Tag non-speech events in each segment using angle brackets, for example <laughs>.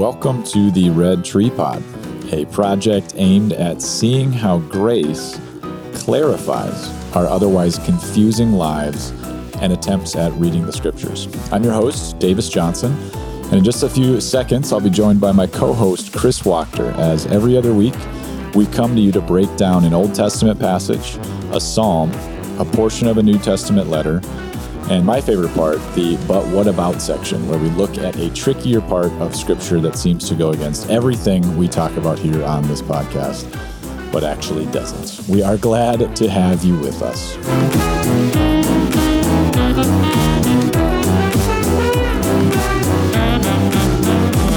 Welcome to the Red Tree Pod, a project aimed at seeing how grace clarifies our otherwise confusing lives and attempts at reading the scriptures. I'm your host, Davis Johnson, and in just a few seconds, I'll be joined by my co host, Chris Wachter, as every other week, we come to you to break down an Old Testament passage, a psalm, a portion of a New Testament letter, and my favorite part, the but what about section, where we look at a trickier part of Scripture that seems to go against everything we talk about here on this podcast, but actually doesn't. We are glad to have you with us.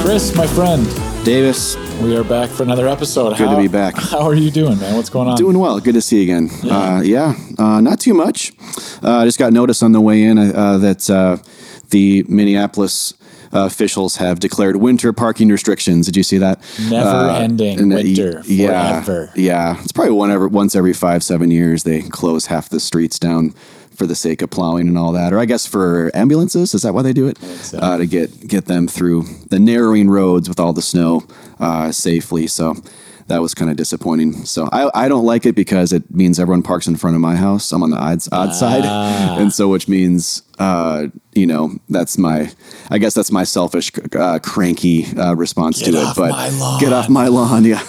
Chris, my friend, Davis, we are back for another episode. Good to be back. <laughs> How are you doing, man? What's going on? doing well. Good to see you again. Yeah, uh, yeah uh, not too much. Uh, I just got notice on the way in uh, that uh, the Minneapolis uh, officials have declared winter parking restrictions. Did you see that? Never ending winter yeah, forever. Yeah, it's probably one every, once every five, seven years they close half the streets down for the sake of plowing and all that, or I guess for ambulances. Is that why they do it? So. Uh, to get get them through the narrowing roads with all the snow uh, safely. So that was kind of disappointing. So I, I don't like it because it means everyone parks in front of my house. I'm on the odd, odd ah. side, and so which means uh, you know, that's my, I guess that's my selfish, uh, cranky uh, response get to it. But get off my lawn, <laughs> yeah.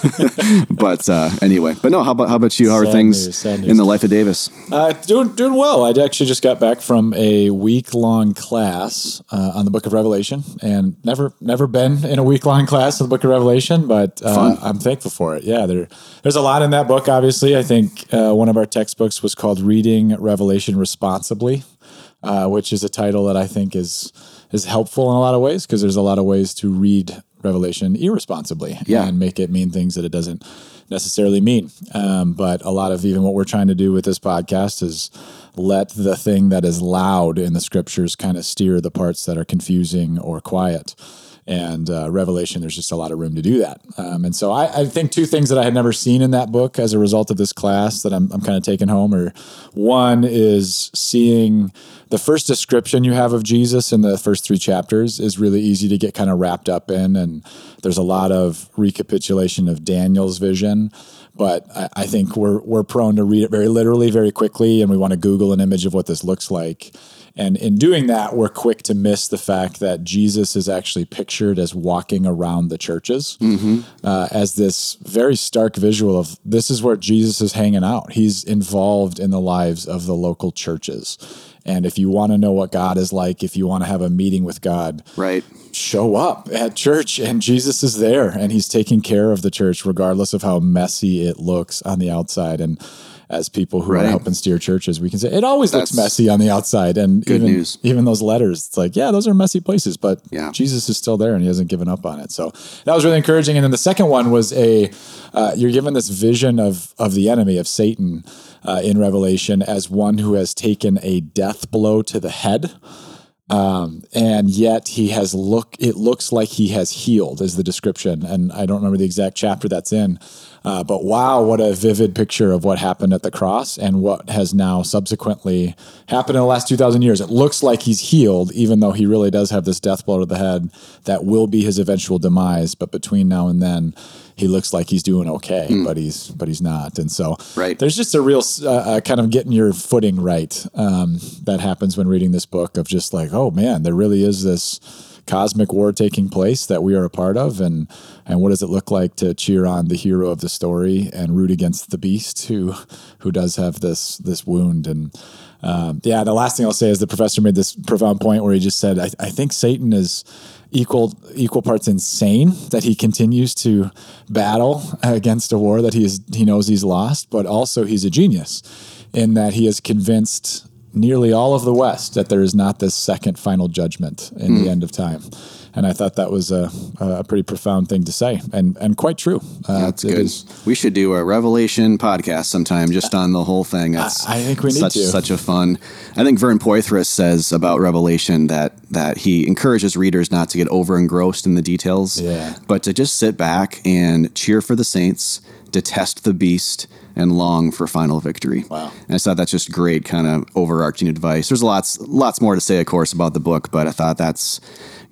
but uh, anyway, but no, how about how about you? How are things news, in the life of Davis? Uh, doing doing well. I actually just got back from a week long class uh, on the Book of Revelation, and never never been in a week long class of the Book of Revelation, but uh, I'm thankful for it. Yeah, there there's a lot in that book. Obviously, I think one of our textbooks was called "Reading Revelation Responsibly." Uh, which is a title that I think is is helpful in a lot of ways because there's a lot of ways to read Revelation irresponsibly yeah. and make it mean things that it doesn't necessarily mean. Um, but a lot of even what we're trying to do with this podcast is let the thing that is loud in the scriptures kind of steer the parts that are confusing or quiet and uh, Revelation, there's just a lot of room to do that. Um, and so I, I, think two things that I had never seen in that book as a result of this class that I'm, I'm kind of taking home are one is seeing the first description you have of Jesus in the first three chapters is really easy to get kind of wrapped up in. And there's a lot of recapitulation of Daniel's vision but I, I, think we're we're prone to read it very literally, very quickly, and we want to Google an image of what this looks like. And in doing that, we're quick to miss the fact that Jesus is actually pictured as walking around the churches mm-hmm. uh, as this very stark visual of this is where Jesus is hanging out. He's involved in the lives of the local churches. And if you want to know what God is like, if you want to have a meeting with God, right, show up at church and Jesus is there and he's taking care of the church regardless of how messy it looks on the outside. And as people who right. are helping steer churches, we can say it always That's looks messy on the outside. And even, news. even those letters, it's like, yeah, those are messy places, but yeah. Jesus is still there and he hasn't given up on it. So that was really encouraging. And then the second one was a, uh, you're given this vision of, of the enemy, of Satan uh, in Revelation as one who has taken a death blow to the head. Um, and yet he has look. It looks like he has healed, is the description, and I don't remember the exact chapter that's in. Uh, but wow, what a vivid picture of what happened at the cross and what has now subsequently happened in the last 2,000 years. It looks like he's healed, even though he really does have this death blow to the head that will be his eventual demise. But between now and then, he looks like he's doing okay, mm. but he's but he's not. And so right. there's just a real uh, uh, kind of getting your footing right um, that happens when reading this book of just like, oh man, there really is this cosmic war taking place that we are a part of and and what does it look like to cheer on the hero of the story and root against the beast who who does have this this wound and um, yeah the last thing I'll say is the professor made this profound point where he just said I, I think Satan is equal equal parts insane that he continues to battle against a war that he is he knows he's lost but also he's a genius in that he has convinced nearly all of the West that there is not this second final judgment in mm. the hmm. end of time. And I thought that was a, a pretty profound thing to say, and and quite true. Uh, That's good. Is, we should do a Revelation podcast sometime, just on the whole thing. That's I, I think we need such, to. Such a fun. I think Vern Poythress says about Revelation that that he encourages readers not to get over engrossed in the details, yeah. but to just sit back and cheer for the saints, detest the beast, and long for final victory. Wow. And I thought that's just great kind of overarching advice. There's lots lots more to say, of course, about the book, but I thought that's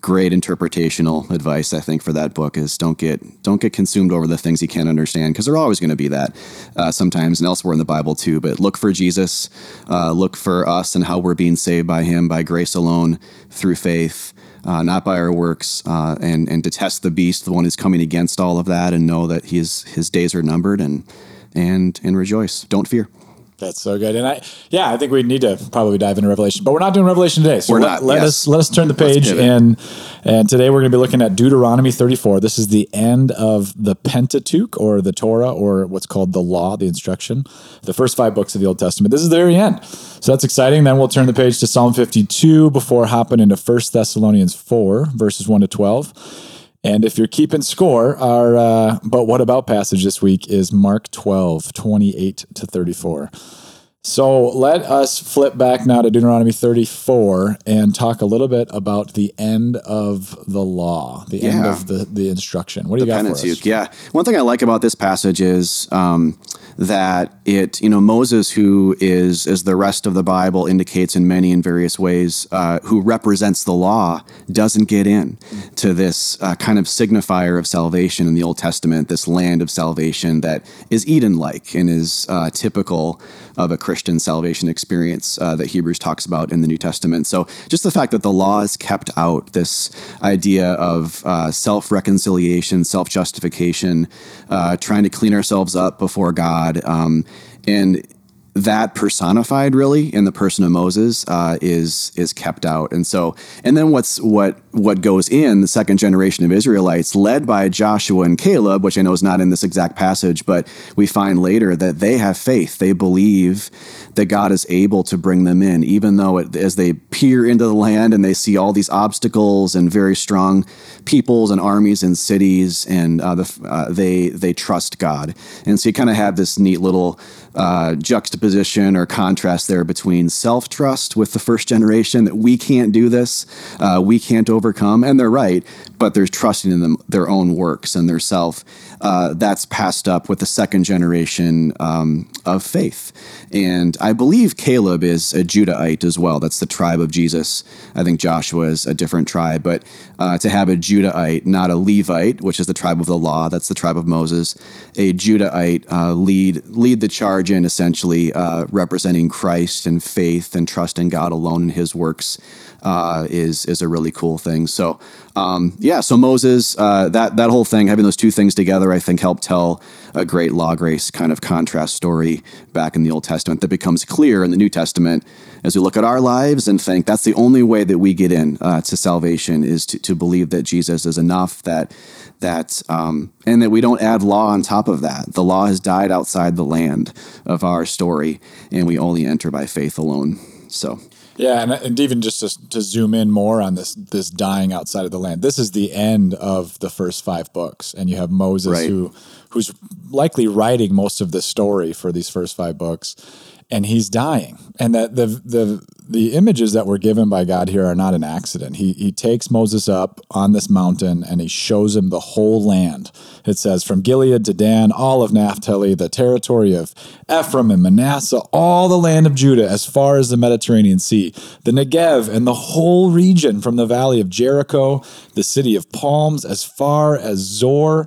great interpretational advice I think for that book is don't get don't get consumed over the things you can't understand because they're always going to be that uh, sometimes and elsewhere in the Bible too. But look for Jesus, uh, look for us and how we're being saved by Him by grace alone through faith. Uh, not by our works, uh, and and detest the beast, the one who's coming against all of that, and know that his his days are numbered, and and and rejoice. Don't fear. That's so good. And I, yeah, I think we need to probably dive into Revelation, but we're not doing Revelation today. So we're let, not. Let yes. us let us turn the page and and today we're going to be looking at Deuteronomy 34. This is the end of the Pentateuch or the Torah or what's called the law, the instruction, the first five books of the Old Testament. This is the very end. So that's exciting. Then we'll turn the page to Psalm 52 before hopping into 1 Thessalonians 4 verses 1 to 12. And if you're keeping score, our uh, but what about passage this week is Mark 12, 28 to 34. So let us flip back now to Deuteronomy 34 and talk a little bit about the end of the law, the end of the, the instruction. What do you got for us? Yeah. One thing I like about this passage is um, that it, you know, Moses, who is, as the rest of the Bible indicates in many and various ways, uh, who represents the law, doesn't get in to this uh, kind of signifier of salvation in the Old Testament, this land of salvation that is Eden like and is uh, typical of a Christian salvation experience uh, that Hebrews talks about in the New Testament. So just the fact that the law has kept out, this idea of uh, self reconciliation, self justification, uh, trying to clean ourselves up before God, um, and that personified really in the person of Moses uh, is is kept out, and so and then what's what what goes in the second generation of Israelites, led by Joshua and Caleb, which I know is not in this exact passage, but we find later that they have faith, they believe that God is able to bring them in, even though it, as they peer into the land and they see all these obstacles and very strong peoples and armies and cities, and uh, the, uh, they they trust God, and so you kind of have this neat little uh, juxtaposition or contrast there between self trust with the first generation that we can't do this, uh, we can't overcome, and they're right, but they're trusting in them their own works and their self. Uh, that's passed up with the second generation um, of faith, and I believe Caleb is a Judahite as well. That's the tribe of Jesus. I think Joshua is a different tribe, but uh, to have a Judahite, not a Levite, which is the tribe of the law, that's the tribe of Moses, a Judahite uh, lead lead the charge in essentially uh, representing Christ and faith and trust in God alone and His works uh, is is a really cool thing. So um, yeah, so Moses, uh, that that whole thing, having those two things together, I think helped tell a great law grace kind of contrast story back in the Old Testament that becomes clear in the New Testament as we look at our lives and think that's the only way that we get in uh, to salvation is to, to believe that Jesus is enough that that um, and that we don't add law on top of that. The law has died outside the land of our story, and we only enter by faith alone. So Yeah, and, and even just to, to zoom in more on this this dying outside of the land. This is the end of the first five books, and you have Moses Right. who who's likely writing most of the story for these first five books, and he's dying. And that the the the images that were given by God here are not an accident. He he takes Moses up on this mountain and he shows him the whole land. It says from Gilead to Dan, all of Naphtali, the territory of Ephraim and Manasseh, all the land of Judah as far as the Mediterranean Sea, the Negev and the whole region from the valley of Jericho, the city of palms as far as Zoar.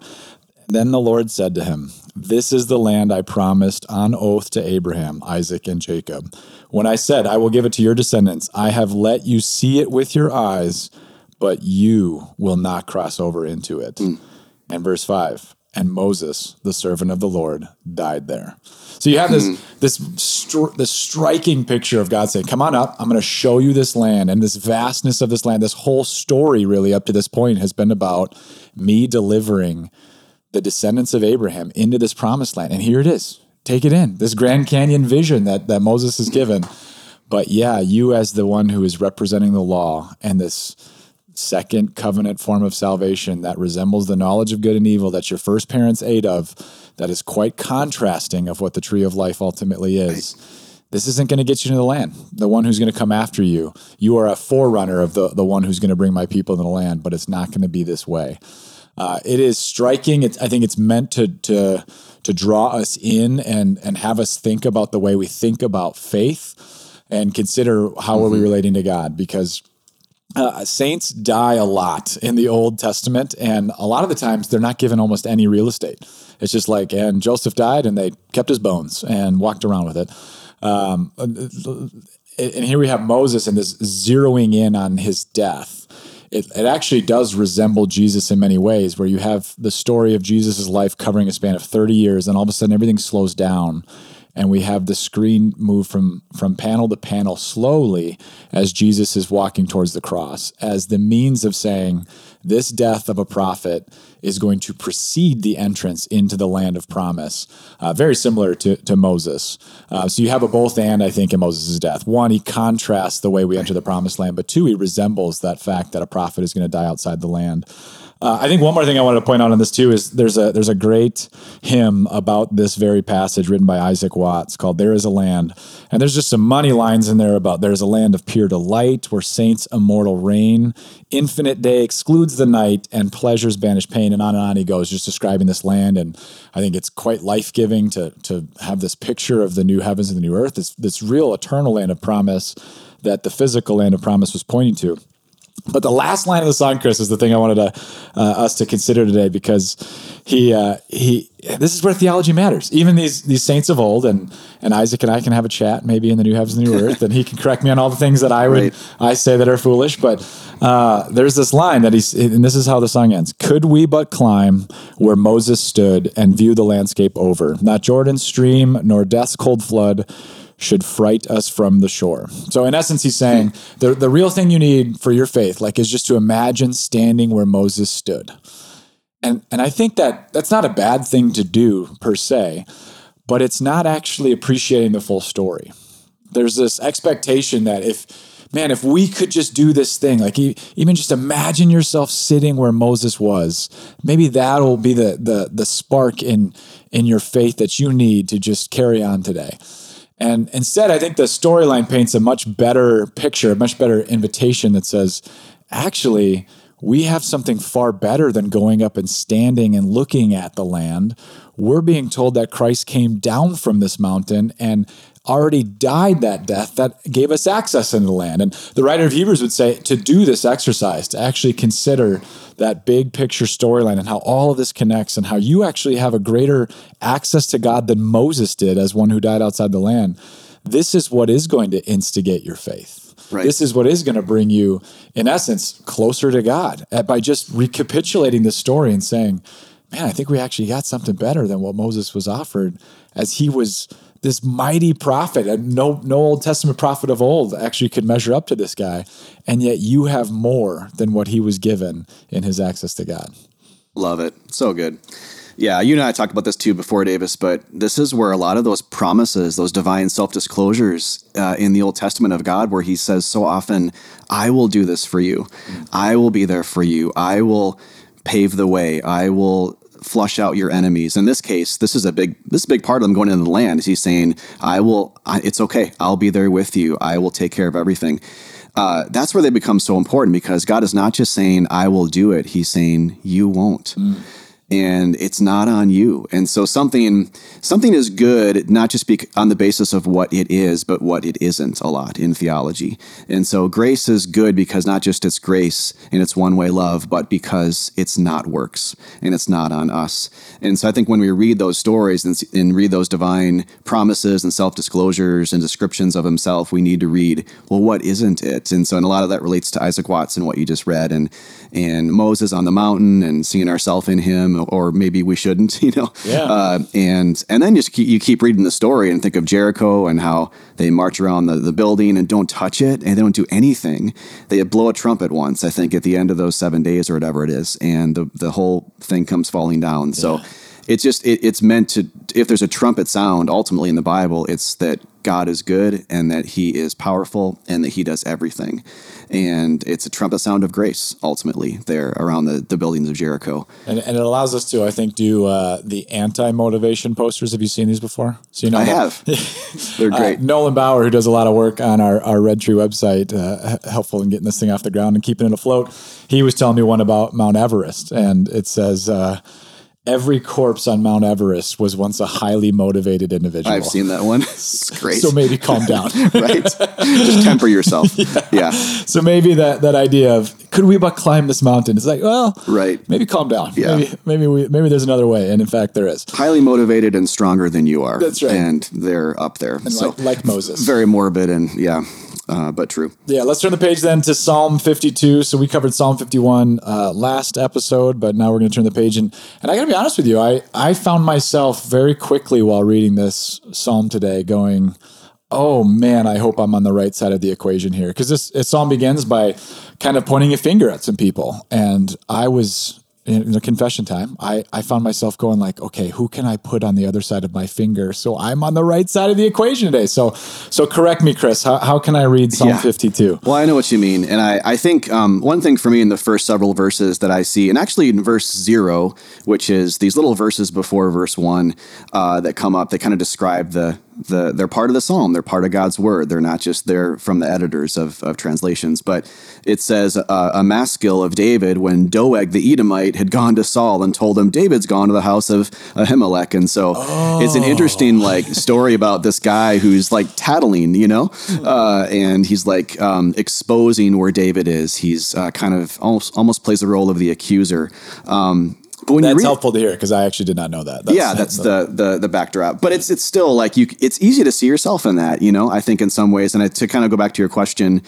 Then the Lord said to him, This is the land I promised on oath to Abraham, Isaac, and Jacob. When I said, I will give it to your descendants, I have let you see it with your eyes, but you will not cross over into it. Hmm. And verse 5 And Moses, the servant of the Lord, died there. So you have this hmm. this str- this striking picture of God saying, "Come on up. I'm going to show you this land and this vastness of this land. This whole story, really, up to this point, has been about me delivering the descendants of Abraham into this promised land. And here it is. Take it in. This Grand Canyon vision that, that Moses has given. But yeah, you as the one who is representing the law and this second covenant form of salvation that resembles the knowledge of good and evil that your first parents ate of, that is quite contrasting of what the tree of life ultimately is. This isn't going to get you into the land. The one who's going to come after you, you are a forerunner of the, the one who's going to bring my people into the land, but it's not going to be this way. Uh, it is striking. It's, I think it's meant to to to draw us in and and have us think about the way we think about faith and consider how are we relating to God because uh, saints die a lot in the Old Testament, and a lot of the times they're not given almost any real estate. It's just like, and Joseph died, and they kept his bones and walked around with it. Um, and here we have Moses and this zeroing in on his death. It, it actually does resemble Jesus in many ways, where you have the story of Jesus' life covering a span of 30 years, and all of a sudden everything slows down and we have the screen move from from panel to panel slowly as Jesus is walking towards the cross as the means of saying this death of a prophet is going to precede the entrance into the land of promise uh, very similar to, to moses. Uh, so you have a both and i think in moses' death. One he contrasts the way we enter the promised land but two he resembles that fact that a prophet is going to die outside the land uh, I think one more thing I wanted to point out on this too is there's a there's a great hymn about this very passage written by Isaac Watts called "There Is a Land," and there's just some money lines in there about there's a land of pure delight where saints immortal reign, infinite day excludes the night, and pleasures banish pain, and on and on he goes, just describing this land, and I think it's quite life giving to to have this picture of the new heavens and the new earth, this this real eternal land of promise that the physical land of promise was pointing to. But the last line of the song, Chris, is the thing I wanted to, uh, us to consider today because he uh, he this is where theology matters. Even these these saints of old, and and Isaac and I can have a chat maybe in the new heavens and new earth, and he can correct me on all the things that I would right. I say that are foolish. But uh, there's this line that he's, and this is how the song ends: "Could we but climb where Moses stood and view the landscape over, not Jordan's stream nor death's cold flood." Should fright us from the shore. So in essence, he's saying the, the real thing you need for your faith, like, is just to imagine standing where Moses stood. And, and I think that that's not a bad thing to do per se, but it's not actually appreciating the full story. There's this expectation that if, man, if we could just do this thing, like even just imagine yourself sitting where Moses was, maybe that'll be the the the spark in in your faith that you need to just carry on today. And instead, I think the storyline paints a much better picture, a much better invitation that says, actually, we have something far better than going up and standing and looking at the land. We're being told that Christ came down from this mountain and already died that death that gave us access into the land. And the writer of Hebrews would say to do this exercise, to actually consider that big picture storyline and how all of this connects and how you actually have a greater access to God than Moses did as one who died outside the land. This is what is going to instigate your faith. Right. This is what is going to bring you, in essence, closer to God by just recapitulating the story and saying, man, I think we actually got something better than what Moses was offered as he was this mighty prophet. No, no Old Testament prophet of old actually could measure up to this guy. And yet you have more than what he was given in his access to God. Love it. So good. Yeah, you and I talked about this too before, Davis, but this is where a lot of those promises, those divine self disclosures uh, in the Old Testament of God, where he says so often, I will do this for you. I will be there for you. I will pave the way. I will flush out your enemies. In this case, this is a big this is a big part of them going into the land. Is he's saying, "I will. I, it's okay. I'll be there with you. I will take care of everything." Uh, that's where they become so important because God is not just saying, "I will do it." He's saying, "You won't." Mm and it's not on you. And so something something is good not just be on the basis of what it is, but what it isn't a lot in theology. And so grace is good because not just it's grace and it's one way love, but because it's not works and it's not on us. And so I think when we read those stories and, and read those divine promises and self disclosures and descriptions of Himself, we need to read well, what isn't it? And so and a lot of that relates to Isaac Watts and what you just read and and Moses on the mountain and seeing ourselves in him or maybe we shouldn't, <laughs> you know. Yeah. Uh, and and then just keep, you keep reading the story and think of Jericho and how they march around the, the building and don't touch it and they don't do anything. They blow a trumpet once, I think, at the end of those seven days or whatever it is, and the the whole thing comes falling down. So. It's just it, it's meant to. If there's a trumpet sound, ultimately in the Bible, it's that God is good and that He is powerful and that He does everything and it's a trumpet sound of grace ultimately there around the, the buildings of Jericho. And, and it allows us to, I think, do uh, the anti motivation posters. Have you seen these before? So you know, I have. <laughs> They're uh, great. Uh, Nolan Bauer, who does a lot of work on our, our Red Tree website, uh, helpful in getting this thing off the ground and keeping it afloat. He was telling me one about Mount Everest, and it says, uh, every corpse on Mount Everest was once a highly motivated individual. I've seen that one. <laughs> It's great. So maybe calm down. <laughs> right? Just temper yourself. <laughs> Yeah. yeah. So maybe that that idea of could we but climb this mountain? It's like, well, right. Maybe calm down. Yeah. Maybe maybe we maybe there's another way, and in fact there is. Highly motivated and stronger than you are. That's right. And they're up there. And so like, like Moses. very morbid and yeah, uh, but true. Yeah, let's turn the page then to Psalm 52. So we covered Psalm 51 uh, last episode, but now we're going to turn the page. And, and I got to be honest with you, I, I found myself very quickly while reading this Psalm today going, oh man, I hope I'm on the right side of the equation here. Because this, this Psalm begins by kind of pointing a finger at some people. And I was in the confession time, I, I found myself going like, okay, who can I put on the other side of my finger so I'm on the right side of the equation today? So, so correct me, Chris. How, how can I read Psalm Yeah. 52? Well, I know what you mean. And I, I think um, one thing for me in the first several verses that I see, and actually in verse zero, which is these little verses before verse one uh, that come up, they kind of describe the, the, they're part of the psalm. They're part of God's word. They're not just there from the editors of, of translations. But it says uh, a maskil of David when Doeg the Edomite had gone to Saul and told him, David's gone to the house of Ahimelech. And so it's an interesting like story about this guy who's like tattling, you know, uh, and he's like um, exposing where David is. He's uh, kind of almost almost plays the role of the accuser. Um, but when That's helpful to hear because I actually did not know that. yeah, <laughs> that's the, the the backdrop. But it's it's still like you. It's easy to see yourself in that, you know. I think in some ways, and I, to kind of go back to your question,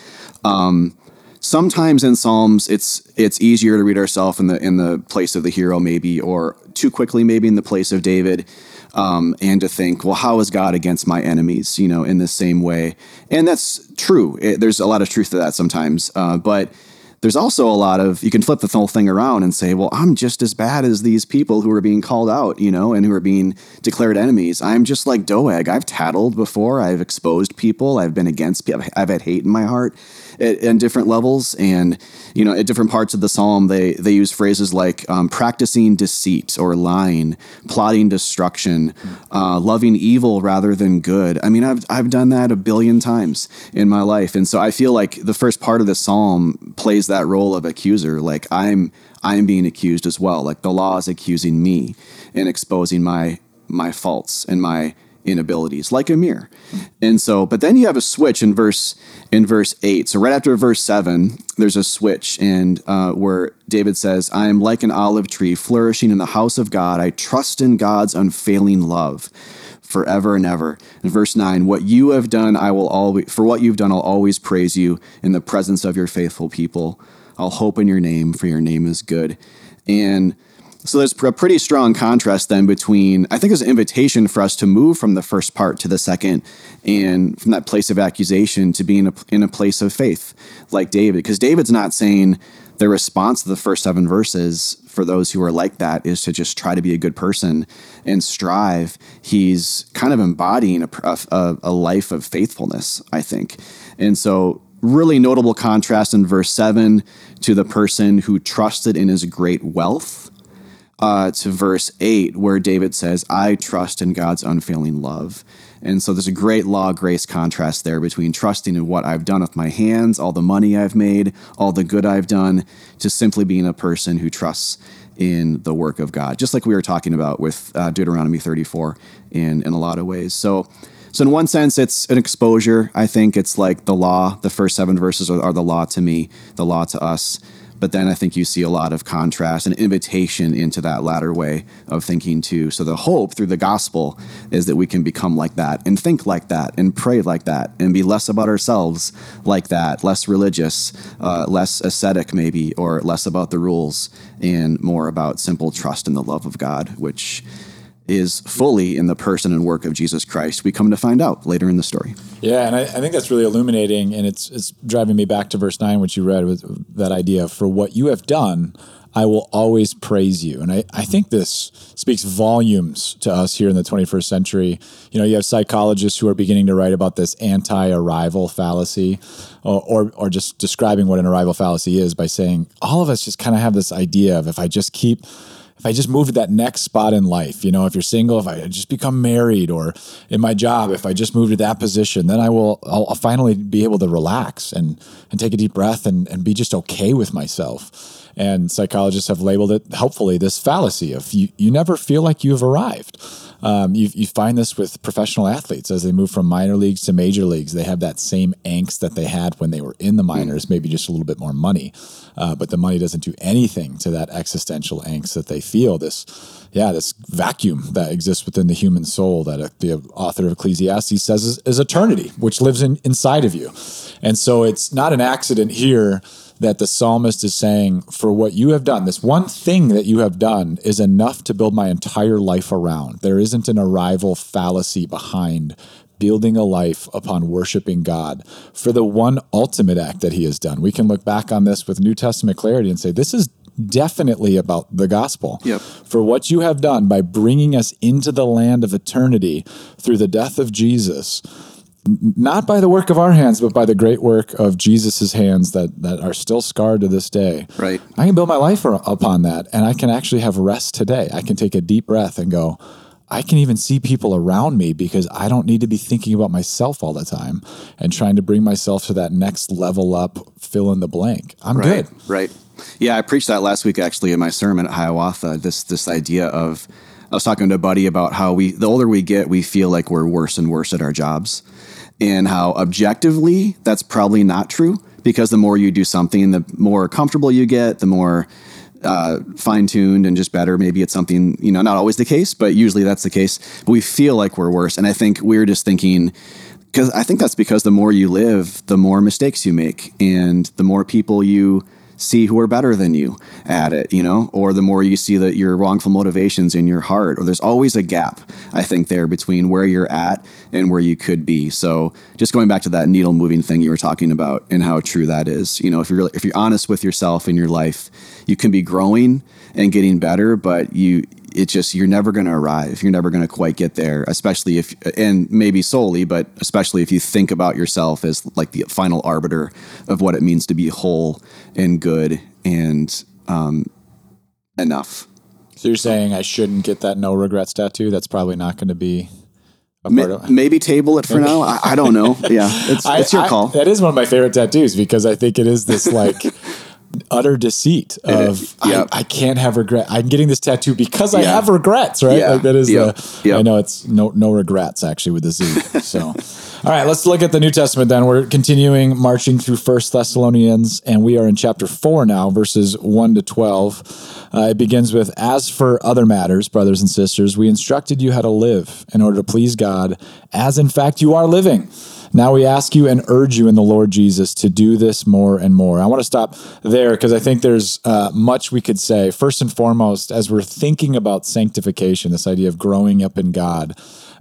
um, sometimes in Psalms, it's it's easier to read ourselves in the in the place of the hero, maybe, or too quickly, maybe in the place of David, um, and to think, well, how is God against my enemies? You know, in the same way, and that's true. It, there's a lot of truth to that sometimes, uh, but there's also a lot of you can flip the whole thing around and say, well, I'm just as bad as these people who are being called out, you know, and who are being declared enemies. I'm just like Doeg. I've tattled before. I've exposed people. I've been against people. I've had hate in my heart at, at different levels, and you know, at different parts of the psalm, they they use phrases like um, practicing deceit or lying, plotting destruction, uh, loving evil rather than good. I mean, I've I've done that a billion times in my life, and so I feel like the first part of the psalm plays that role of accuser. Like I'm I'm being accused as well. Like the law is accusing me and exposing my my faults and my inabilities like a mirror. And so but then you have a switch in verse in verse 8 so right after verse 7 there's a switch and uh, where david says i am like an olive tree flourishing in the house of god. I trust in god's unfailing love forever and ever. In verse 9 what you have done i will always for what you've done i'll always praise you in the presence of your faithful people. I'll hope in your name for your name is good. And so there's a pretty strong contrast then between, I think there's an invitation for us to move from the first part to the second and from that place of accusation to being in a, place of faith like David. Because David's not saying the response to the first seven verses for those who are like that is to just try to be a good person and strive. He's kind of embodying a, a, a life of faithfulness, I think. And so really notable contrast in verse 7 to the person who trusted in his great wealth uh, to verse 8, where David says, I trust in God's unfailing love. And so there's a great law grace contrast there between trusting in what I've done with my hands, all the money I've made, all the good I've done, to simply being a person who trusts in the work of God, just like we were talking about with uh, Deuteronomy 34 in, in a lot of ways. So, so in one sense, it's an exposure. I think it's like the law. The first seven verses are, are the law to me, the law to us. But then I think you see a lot of contrast and invitation into that latter way of thinking too. So the hope through the gospel is that we can become like that and think like that and pray like that and be less about ourselves like that, less religious, uh, less ascetic maybe, or less about the rules and more about simple trust in the love of God, which is fully in the person and work of Jesus Christ. We come to find out later in the story. Yeah, and I, I think that's really illuminating, and it's it's driving me back to verse nine, which you read with that idea for what you have done. I will always praise you. And I, I think this speaks volumes to us here in the 21st century. You know, you have psychologists who are beginning to write about this anti arrival fallacy or, or, or just describing what an arrival fallacy is by saying all of us just kind of have this idea of if I just keep if I just move to that next spot in life, you know, if you're single, if I just become married or in my job, if I just move to that position, then I will, I'll, I'll finally be able to relax and, and take a deep breath and, and be just okay with myself. And psychologists have labeled it helpfully this fallacy of you, you never feel like you've arrived. Um, you, you find this with professional athletes as they move from minor leagues to major leagues. They have that same angst that they had when they were in the minors, maybe just a little bit more money. Uh, but the money doesn't do anything to that existential angst that they feel. This, yeah, this vacuum that exists within the human soul that uh, the author of Ecclesiastes says is, is eternity, which lives in, inside of you. And so it's not an accident here that the psalmist is saying, For what you have done, this one thing that you have done is enough to build my entire life around. There isn't an arrival fallacy behind building a life upon worshiping God for the one ultimate act that he has done. We can look back on this with New Testament clarity and say, This is definitely about the gospel. Yep. For what you have done by bringing us into the land of eternity through the death of Jesus not by the work of our hands, but by the great work of Jesus's hands that that are still scarred to this day. Right. I can build my life upon that, and I can actually have rest today. I can take a deep breath and go. I can even see people around me because I don't need to be thinking about myself all the time and trying to bring myself to that next level up, fill in the blank. I'm right, good. Right. Yeah, I preached that last week actually in my sermon at Hiawatha. This this idea of I was talking to a buddy about how we the older we get, we feel like we're worse and worse at our jobs and how objectively that's probably not true because the more you do something, the more comfortable you get, the more uh, fine tuned and just better. Maybe it's something, you know, not always the case, but usually that's the case. But we feel like we're worse. And I think we're just thinking, because I think that's because the more you live, the more mistakes you make and the more people you see who are better than you at it, you know, or the more you see that your wrongful motivations in your heart, or there's always a gap, I think, there between where you're at and where you could be. So just going back to that needle moving thing you were talking about and how true that is, you know, if you're if you're honest with yourself in your life, you can be growing and getting better, but you it just you're never going to arrive you're never going to quite get there especially if and maybe solely but especially if you think about yourself as like the final arbiter of what it means to be whole and good and um, enough so you're saying i shouldn't get that no regrets tattoo that's probably not going to be maybe table it for now. I, I, don't know. Yeah, <laughs> it's, it's your call. I, that is one of my favorite tattoos because I think it is this like <laughs> utter deceit of yep. I, I, can't have regret. I'm getting this tattoo because I have regrets, right? Yeah. Like that is yep. the yep. I know it's no no regrets actually with the Z. so <laughs> all right, let's look at the New Testament then. We're continuing marching through First Thessalonians, and we are in chapter four now, verses one to twelve. Uh, it begins with, "As for other matters, brothers and sisters, we instructed you how to live in order to please God, as in fact you are living." Now we ask you and urge you in the Lord Jesus to do this more and more. I want to stop there because I think there's uh, much we could say. First and foremost, as we're thinking about sanctification, this idea of growing up in God,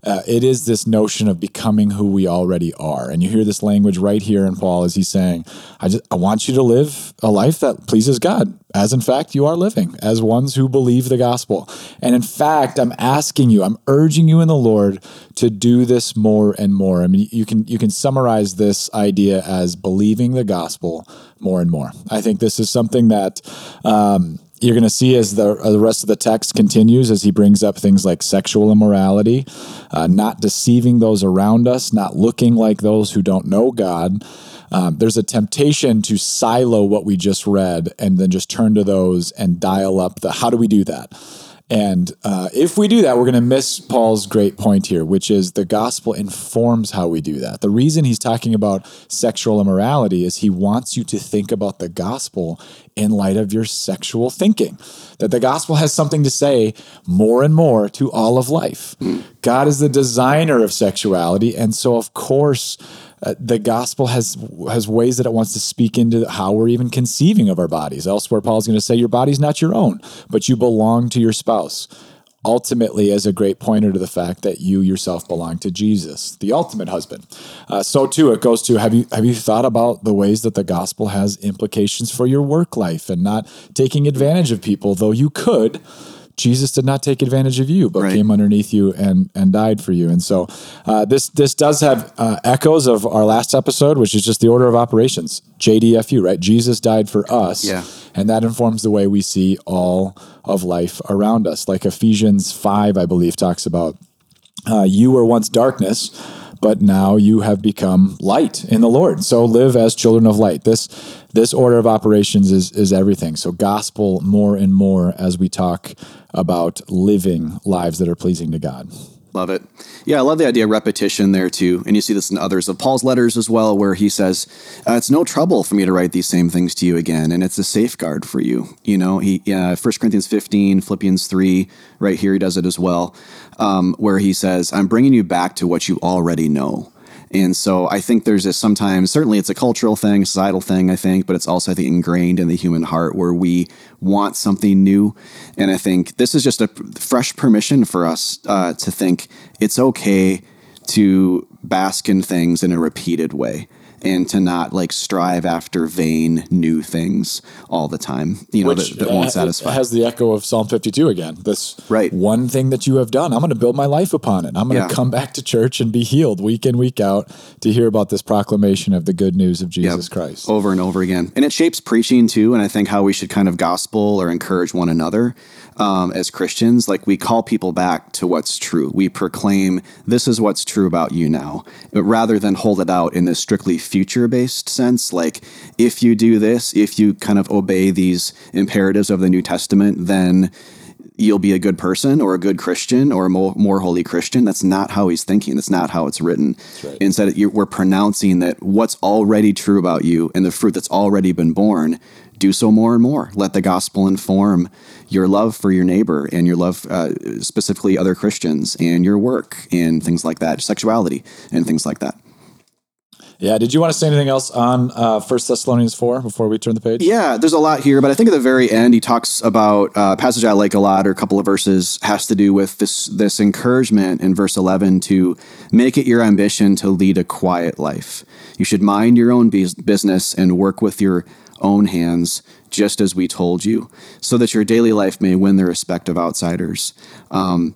uh, it is this notion of becoming who we already are. And you hear this language right here in Paul as he's saying, I just I want you to live a life that pleases God, as in fact you are living, as ones who believe the gospel. And in fact, I'm asking you, I'm urging you in the Lord to do this more and more. I mean, you can you can summarize this idea as believing the gospel more and more. I think this is something that um, you're going to see as the, uh, the rest of the text continues as he brings up things like sexual immorality, uh, not deceiving those around us, not looking like those who don't know God. Um, there's a temptation to silo what we just read and then just turn to those and dial up the how do we do that? And uh, if we do that, we're going to miss Paul's great point here, which is the gospel informs how we do that. The reason he's talking about sexual immorality is he wants you to think about the gospel in light of your sexual thinking. That the gospel has something to say more and more to all of life. Mm. God is the designer of sexuality. And so, of course, uh, the gospel has has ways that it wants to speak into how we're even conceiving of our bodies. Elsewhere, Paul's going to say your body's not your own, but you belong to your spouse. Ultimately, as a great pointer to the fact that you yourself belong to Jesus, the ultimate husband. Uh, so too, it goes to have you have you thought about the ways that the gospel has implications for your work life and not taking advantage of people, though you could Jesus did not take advantage of you, but right. came underneath you and and died for you. And so uh, this this does have uh, echoes of our last episode, which is just the order of operations. JDFU, right? Jesus died for us, yeah. and that informs the way we see all of life around us. Like Ephesians five, I believe, talks about uh, you were once darkness but now you have become light in the Lord. So live as children of light. This this order of operations is is everything. So gospel more and more as we talk about living lives that are pleasing to God. Love it. Yeah, I love the idea of repetition there too. And you see this in others of Paul's letters as well, where he says, uh, It's no trouble for me to write these same things to you again. And it's a safeguard for you. You know, he, uh, 1 Corinthians 15, Philippians 3, right here, he does it as well, um, where he says, I'm bringing you back to what you already know. And so I think there's this sometimes, certainly it's a cultural thing, societal thing, I think, but it's also, I think, ingrained in the human heart where we want something new. And I think this is just a fresh permission for us uh, to think it's okay to bask in things in a repeated way and to not like strive after vain new things all the time, you know, Which, that, that won't satisfy. Has the echo of Psalm 52 again. This right. one thing that you have done, I'm going to build my life upon it. I'm going to yeah. come back to church and be healed week in, week out to hear about this proclamation of the good news of Jesus yep. Christ. Over and over again. And it shapes preaching too. And I think how we should kind of gospel or encourage one another um, as Christians, like we call people back to what's true. We proclaim this is what's true about you now, rather than hold it out in this strictly future based sense. Like, if you do this, if you kind of obey these imperatives of the New Testament, then you'll be a good person or a good Christian or a more, more holy Christian. That's not how he's thinking. That's not how it's written. Right. Instead, we're pronouncing that what's already true about you and the fruit that's already been born do so more and more. Let the gospel inform your love for your neighbor and your love, uh, specifically other Christians, and your work and things like that, sexuality and things like that. Yeah. Did you want to say anything else on uh, First Thessalonians four before we turn the page? Yeah, there's a lot here, but I think at the very end he talks about uh, passage I like a lot, or a couple of verses has to do with this this encouragement in verse 11 to make it your ambition to lead a quiet life. You should mind your own business and work with your own hands, just as we told you, so that your daily life may win the respect of outsiders. Um,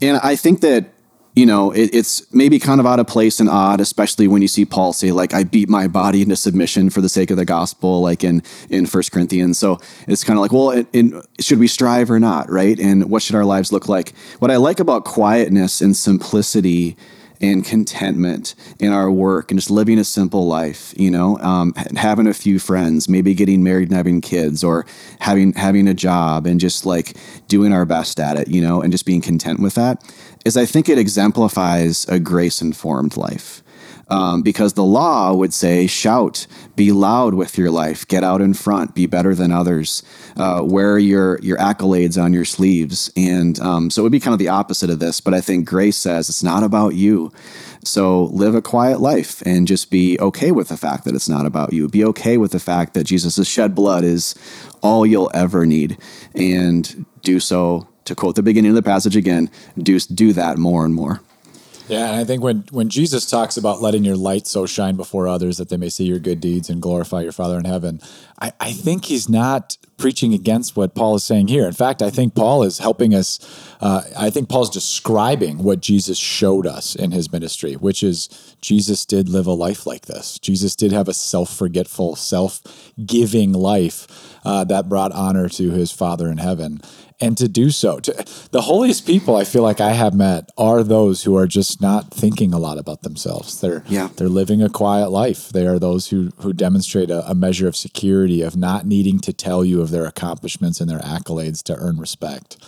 and I think that you know it, it's maybe kind of out of place and odd especially when you see paul say like i beat my body into submission for the sake of the gospel like in in first corinthians. So it's kind of like well should we strive or not right? And what should our lives look like? What i like about quietness and simplicity and contentment in our work and just living a simple life, you know, um, having a few friends, maybe getting married and having kids or having, having a job and just like doing our best at it, you know, and just being content with that is I think it exemplifies a grace informed life um, because the law would say, shout, be loud with your life, get out in front, be better than others, uh, wear your your accolades on your sleeves, and um, so it would be kind of the opposite of this. But I think grace says it's not about you. So live a quiet life and just be okay with the fact that it's not about you. Be okay with the fact that Jesus' shed blood is all you'll ever need, and do so. To quote the beginning of the passage again, do do that more and more. Yeah, and I think when when Jesus talks about letting your light so shine before others that they may see your good deeds and glorify your Father in heaven, I, I think he's not preaching against what Paul is saying here. In fact, I think Paul is helping us. Uh, I think Paul's describing what Jesus showed us in his ministry, which is Jesus did live a life like this. Jesus did have a self forgetful, self giving life uh, that brought honor to his Father in heaven and to do so. To, the holiest people I feel like I have met are those who are just not thinking a lot about themselves. They're yeah. they're living a quiet life. They are those who who demonstrate a, a measure of security of not needing to tell you of their accomplishments and their accolades to earn respect.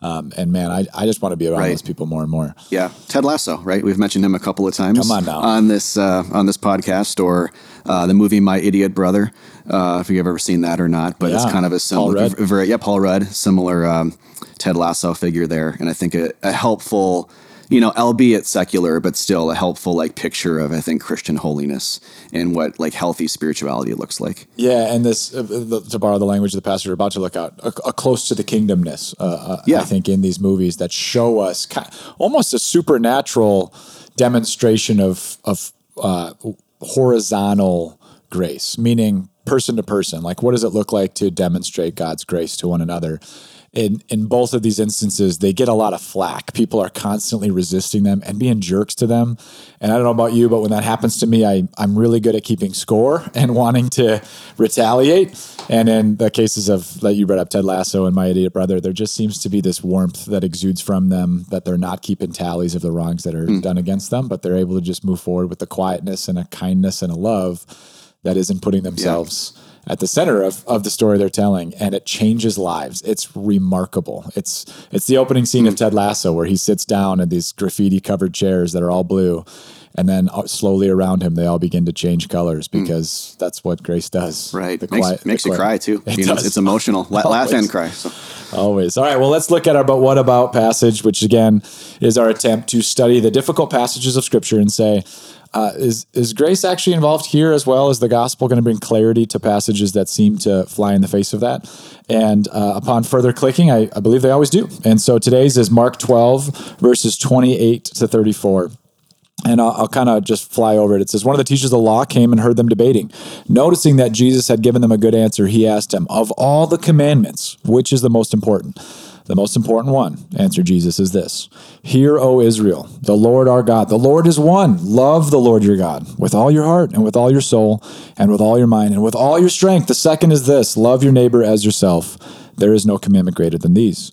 Um, and man, I, I just want to be around right. those people more and more. Yeah, Ted Lasso, right? We've mentioned him a couple of times. Come on now. on this uh, on this podcast, or uh, the movie My Idiot Brother. Uh, if you've ever seen that or not, but yeah. it's kind of a similar, very yeah, Paul Rudd, similar um, Ted Lasso figure there, and I think a, a helpful you know, albeit secular, but still a helpful like picture of I think Christian holiness and what like healthy spirituality looks like. Yeah, and this uh, the, to borrow the language of the pastor about to look at a, a close to the kingdomness. Uh, uh, yeah. I think in these movies that show us kind almost a supernatural demonstration of of uh, horizontal grace, meaning person to person. Like, what does it look like to demonstrate God's grace to one another? In in both of these instances, they get a lot of flack. People are constantly resisting them and being jerks to them. And I don't know about you, but when that happens to me, I, I'm really good at keeping score <laughs> and wanting to retaliate. And in the cases of that you brought up, Ted Lasso and my idiot brother, there just seems to be this warmth that exudes from them that they're not keeping tallies of the wrongs that are mm. done against them, but they're able to just move forward with a quietness and a kindness and a love that isn't putting themselves. Yeah at the center of, of the story they're telling and it changes lives. It's remarkable. It's it's the opening scene mm. of ted lasso where he sits down in these graffiti covered chairs that are all blue and then uh, slowly around him they all begin to change colors hmm. because mm. that's what grace does. Right. The makes, quiet, makes you cry too. <laughs> It you know, it's emotional. Laugh and cry so. always. All right well let's look at our but what about passage which again is our attempt to study the difficult passages of scripture and say uh, is is grace actually involved here as well? Is the gospel going to bring clarity to passages that seem to fly in the face of that? And uh, upon further clicking, I, I believe they always do. And so today's is Mark 12, verses 28 to 34. And I'll, I'll kind of just fly over it. It says, One of the teachers of the law came and heard them debating. Noticing that Jesus had given them a good answer, he asked him, Of all the commandments, which is the most important? The most important one, answered Jesus, is this Hear, O Israel, the Lord our God, the Lord is one. Love the Lord your God with all your heart and with all your soul and with all your mind and with all your strength. The second is this love your neighbor as yourself. There is no commandment greater than these.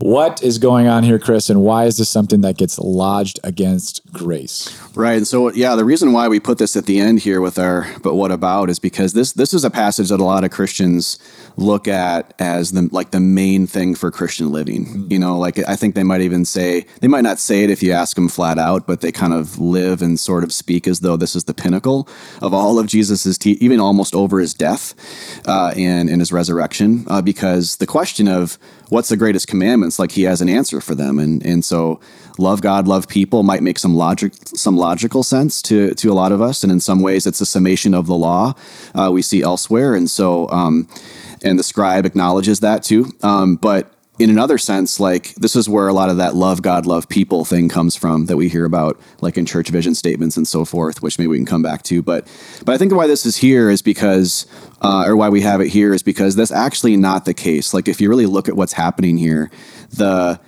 What is going on here, Chris, and why is this something that gets lodged against grace? Right. And so, yeah, the reason why we put this at the end here with our "but what about" is because this this is a passage that a lot of Christians look at as the like the main thing for Christian living. Mm-hmm. You know, like I think they might even say they might not say it if you ask them flat out, but they kind of live and sort of speak as though this is the pinnacle of all of Jesus's te- even almost over his death uh, and in his resurrection, uh, because the question of what's the greatest like he has an answer for them and and so love god love people might make some logic some logical sense to to a lot of us and in some ways it's a summation of the law uh, we see elsewhere and so um, and the scribe acknowledges that too um, but in another sense, like this is where a lot of that love God, love people thing comes from that we hear about, like in church vision statements and so forth, which maybe we can come back to. But, but I think why this is here is because, uh, or why we have it here is because that's actually not the case. Like if you really look at what's happening here, the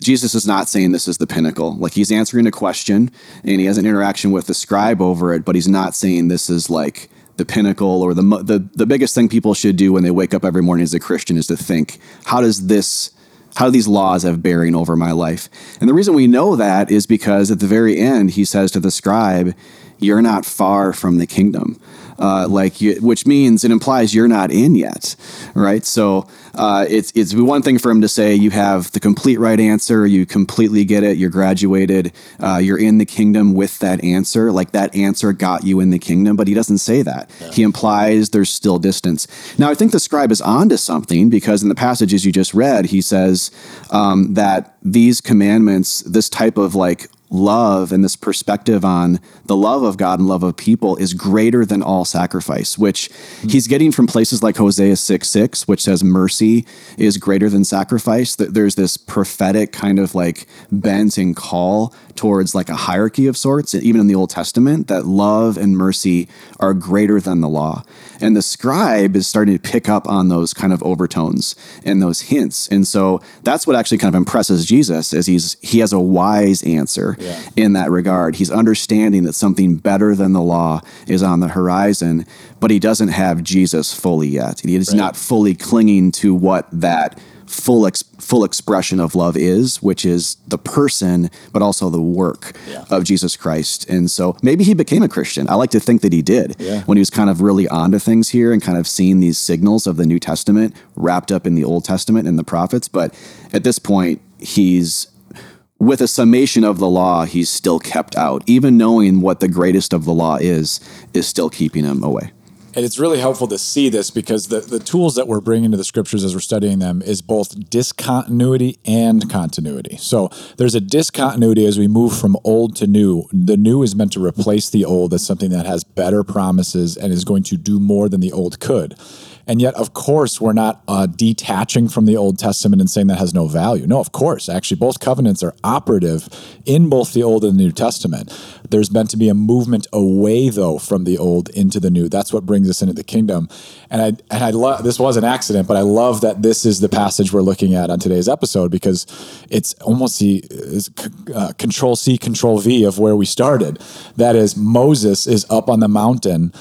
Jesus is not saying this is the pinnacle. Like he's answering a question and he has an interaction with the scribe over it, but he's not saying this is like the pinnacle or the, the the biggest thing people should do when they wake up every morning as a Christian is to think, how does this how do these laws have bearing over my life? And the reason we know that is because at the very end he says to the scribe, you're not far from the kingdom uh, like you, which means it implies you're not in yet, right? So uh, it's it's one thing for him to say you have the complete right answer, you completely get it, you're graduated, uh, you're in the kingdom with that answer, like that answer got you in the kingdom, but he doesn't say that. Yeah. He implies there's still distance. Now I think the scribe is onto something because in the passages you just read, he says um, that these commandments, this type of like love and this perspective on the love of God and love of people is greater than all sacrifice, which mm-hmm. he's getting from places like Hosea 6 6, which says mercy is greater than sacrifice. That there's this prophetic kind of like bent and call towards like a hierarchy of sorts, even in the Old Testament, that love and mercy are greater than the law. And the scribe is starting to pick up on those kind of overtones and those hints. And so that's what actually kind of impresses Jesus is he's he has a wise answer yeah. in that regard. He's understanding that something better than the law is on the horizon, but he doesn't have Jesus fully yet. He is right. not fully clinging to what that full ex- full expression of love is, which is the person, but also the work yeah. of Jesus Christ. And so maybe he became a Christian. I like to think that he did yeah. when he was kind of really onto things here and kind of seeing these signals of the New Testament wrapped up in the Old Testament and the prophets. But at this point, he's with a summation of the law, he's still kept out. Even knowing what the greatest of the law is, is still keeping him away. And it's really helpful to see this because the, the tools that we're bringing to the scriptures as we're studying them is both discontinuity and continuity. So there's a discontinuity as we move from old to new. The new is meant to replace the old as something that has better promises and is going to do more than the old could. And yet, of course, we're not uh, detaching from the Old Testament and saying that has no value. No, of course. Actually, both covenants are operative in both the Old and the New Testament. There's meant to be a movement away, though, from the Old into the New. That's what brings us into the kingdom. And I and I love this was an accident, but I love that this is the passage we're looking at on today's episode because it's almost the uh, Control C, Control V of where we started. That is, Moses is up on the mountain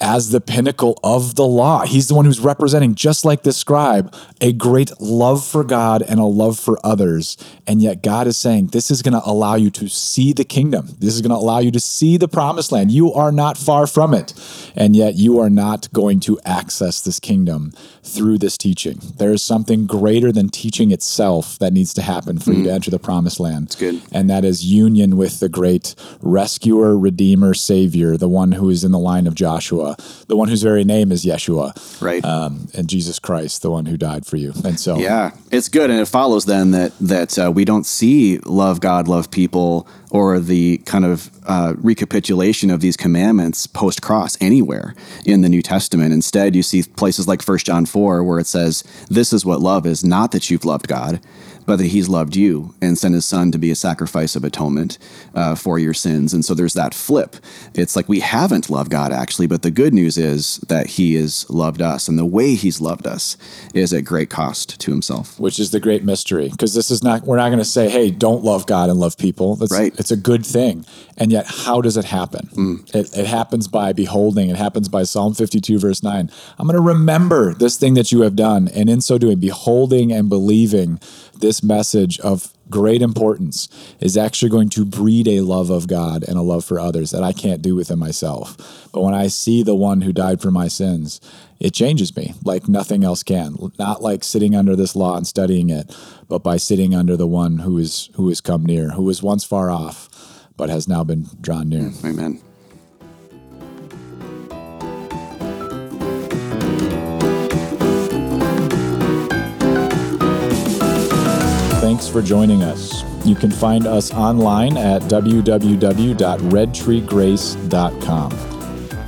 as the pinnacle of the law. He's the one who's representing, just like the scribe, a great love for God and a love for others. And yet, God is saying, This is going to allow you to see the kingdom. This is going to allow you to see the promised land. You are not far from it. And yet, you are not going to access this kingdom through this teaching. There is something greater than teaching itself that needs to happen for mm. you to mm. enter the promised land. That's good. And that is union with the great rescuer, redeemer, savior, the one who is in the line of Joshua Yeshua, the one whose very name is Yeshua, right? Um, and Jesus Christ, the one who died for you. And so, yeah, it's good, and it follows then that that uh, we don't see love God, love people, or the kind of uh, recapitulation of these commandments post cross anywhere in the New Testament. Instead, you see places like First John four where it says, "This is what love is: not that you've loved God." But that he's loved you and sent his son to be a sacrifice of atonement uh, for your sins. And so there's that flip. It's like we haven't loved God actually, but the good news is that he has loved us. And the way he's loved us is at great cost to himself. Which is the great mystery. Because this is not, we're not going to say, hey, don't love God and love people. That's, right. It's a good thing. And yet, how does it happen? Mm. It, it happens by beholding, it happens by Psalm 52, verse 9. I'm going to remember this thing that you have done. And in so doing, beholding and believing this message of great importance is actually going to breed a love of God and a love for others that I can't do within myself. But when I see the one who died for my sins, it changes me like nothing else can. Not like sitting under this law and studying it, but by sitting under the one who is who has come near, who was once far off, but has now been drawn near. Amen. For joining us. You can find us online at www.redtreegrace.com.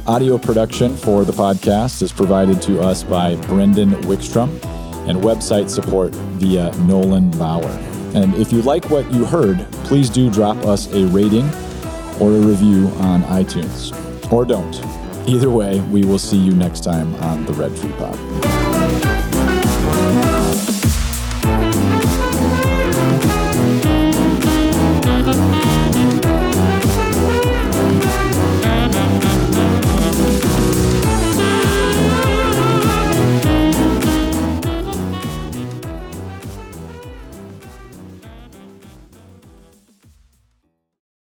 Audio production for the podcast is provided to us by Brendan Wickstrom and website support via Nolan Bauer. And if you like what you heard, please do drop us a rating or a review on iTunes. Or don't. Either way, we will see you next time on the Red Tree Pod.